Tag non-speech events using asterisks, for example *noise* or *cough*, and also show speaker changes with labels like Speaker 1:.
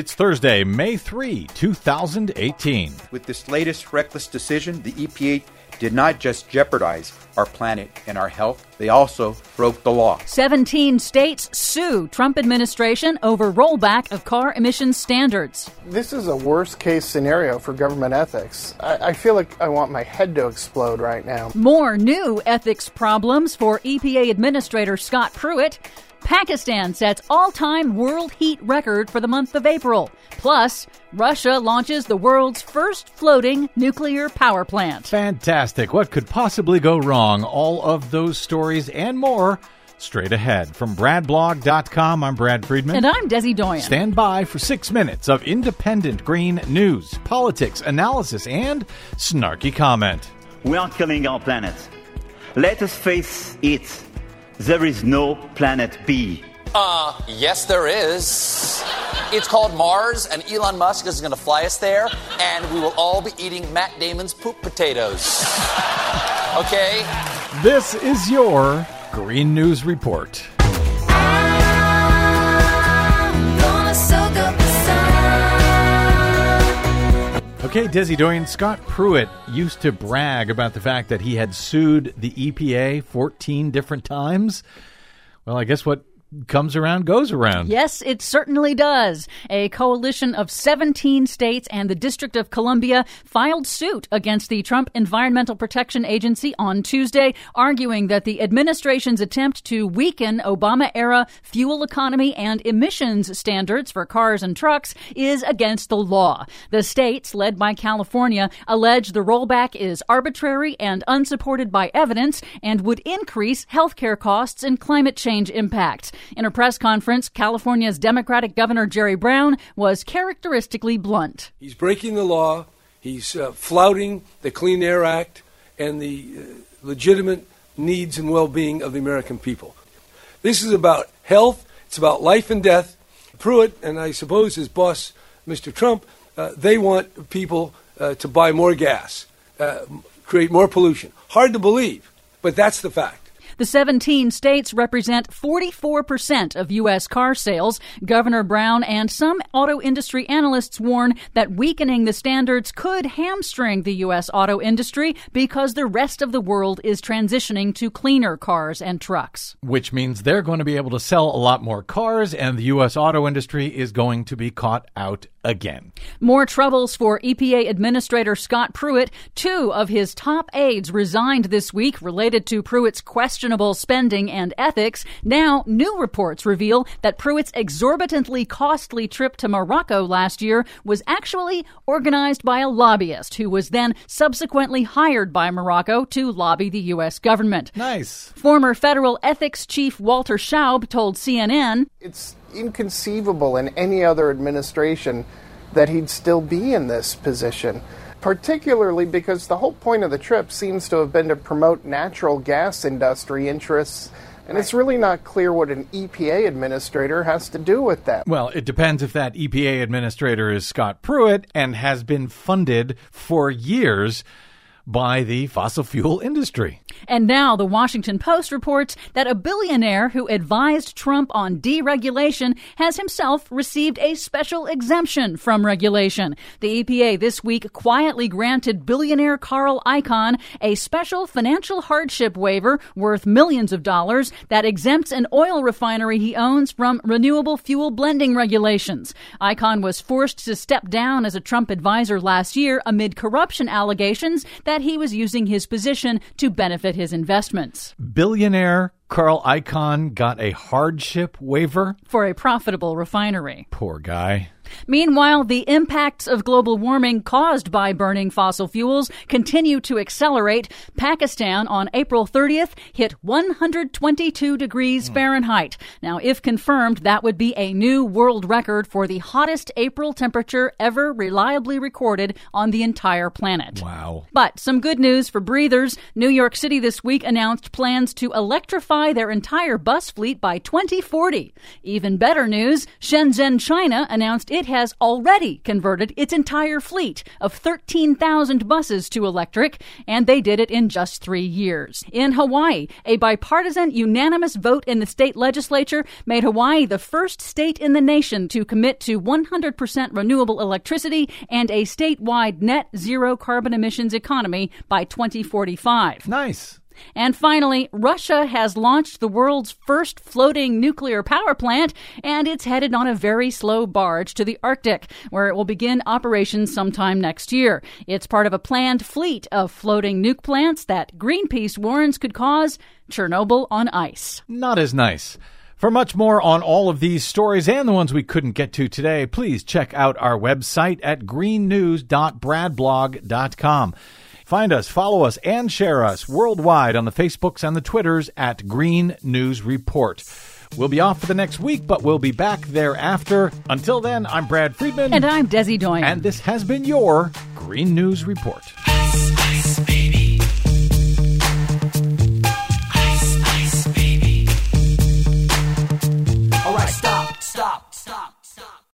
Speaker 1: It's Thursday, May 3, 2018.
Speaker 2: With this latest reckless decision, the EPA did not just jeopardize our planet and our health, they also broke the law.
Speaker 3: 17 states sue Trump administration over rollback of car emissions standards.
Speaker 4: This is a worst case scenario for government ethics. I, I feel like I want my head to explode right now.
Speaker 3: More new ethics problems for EPA Administrator Scott Pruitt. Pakistan sets all time world heat record for the month of April. Plus, Russia launches the world's first floating nuclear power plant.
Speaker 1: Fantastic. What could possibly go wrong? All of those stories and more straight ahead. From BradBlog.com, I'm Brad Friedman.
Speaker 3: And I'm Desi Doyen.
Speaker 1: Stand by for six minutes of independent green news, politics, analysis, and snarky comment.
Speaker 5: We are killing our planet. Let us face it. There is no planet B.
Speaker 6: Uh, yes, there is. It's called Mars, and Elon Musk is going to fly us there, and we will all be eating Matt Damon's poop potatoes. *laughs* Okay?
Speaker 1: This is your Green News Report. Okay, Desi Doyen, Scott Pruitt used to brag about the fact that he had sued the EPA 14 different times. Well, I guess what comes around goes around.
Speaker 3: Yes, it certainly does. A coalition of 17 states and the District of Columbia filed suit against the Trump Environmental Protection Agency on Tuesday, arguing that the administration's attempt to weaken Obama era fuel economy and emissions standards for cars and trucks is against the law. The states, led by California, allege the rollback is arbitrary and unsupported by evidence and would increase healthcare costs and climate change impacts. In a press conference, California's Democratic Governor Jerry Brown was characteristically blunt.
Speaker 7: He's breaking the law, he's uh, flouting the Clean Air Act and the uh, legitimate needs and well being of the American people. This is about health, it's about life and death. Pruitt and I suppose his boss, Mr. Trump, uh, they want people uh, to buy more gas, uh, create more pollution. Hard to believe, but that's the fact.
Speaker 3: The 17 states represent 44% of U.S. car sales. Governor Brown and some auto industry analysts warn that weakening the standards could hamstring the U.S. auto industry because the rest of the world is transitioning to cleaner cars and trucks.
Speaker 1: Which means they're going to be able to sell a lot more cars, and the U.S. auto industry is going to be caught out again.
Speaker 3: More troubles for EPA Administrator Scott Pruitt. Two of his top aides resigned this week related to Pruitt's questionable spending and ethics. Now, new reports reveal that Pruitt's exorbitantly costly trip to Morocco last year was actually organized by a lobbyist who was then subsequently hired by Morocco to lobby the U.S. government.
Speaker 1: Nice.
Speaker 3: Former federal ethics chief Walter Shaub told CNN
Speaker 4: It's inconceivable in any other administration that he'd still be in this position. Particularly because the whole point of the trip seems to have been to promote natural gas industry interests, and it's really not clear what an EPA administrator has to do with that.
Speaker 1: Well, it depends if that EPA administrator is Scott Pruitt and has been funded for years by the fossil fuel industry.
Speaker 3: And now the Washington Post reports that a billionaire who advised Trump on deregulation has himself received a special exemption from regulation. The EPA this week quietly granted billionaire Carl Icahn a special financial hardship waiver worth millions of dollars that exempts an oil refinery he owns from renewable fuel blending regulations. Icahn was forced to step down as a Trump advisor last year amid corruption allegations that he was using his position to benefit his investments.
Speaker 1: Billionaire Carl Icahn got a hardship waiver
Speaker 3: for a profitable refinery.
Speaker 1: Poor guy.
Speaker 3: Meanwhile, the impacts of global warming caused by burning fossil fuels continue to accelerate. Pakistan on April 30th hit 122 degrees hmm. Fahrenheit. Now, if confirmed, that would be a new world record for the hottest April temperature ever reliably recorded on the entire planet.
Speaker 1: Wow.
Speaker 3: But some good news for breathers. New York City this week announced plans to electrify their entire bus fleet by 2040. Even better news, Shenzhen, China announced it it has already converted its entire fleet of 13,000 buses to electric, and they did it in just three years. In Hawaii, a bipartisan, unanimous vote in the state legislature made Hawaii the first state in the nation to commit to 100% renewable electricity and a statewide net zero carbon emissions economy by 2045.
Speaker 1: Nice.
Speaker 3: And finally, Russia has launched the world's first floating nuclear power plant, and it's headed on a very slow barge to the Arctic, where it will begin operations sometime next year. It's part of a planned fleet of floating nuke plants that Greenpeace warns could cause Chernobyl on ice.
Speaker 1: Not as nice. For much more on all of these stories and the ones we couldn't get to today, please check out our website at greennews.bradblog.com. Find us, follow us, and share us worldwide on the Facebooks and the Twitters at Green News Report. We'll be off for the next week, but we'll be back thereafter. Until then, I'm Brad Friedman.
Speaker 3: And I'm Desi Doyen.
Speaker 1: And this has been your Green News Report.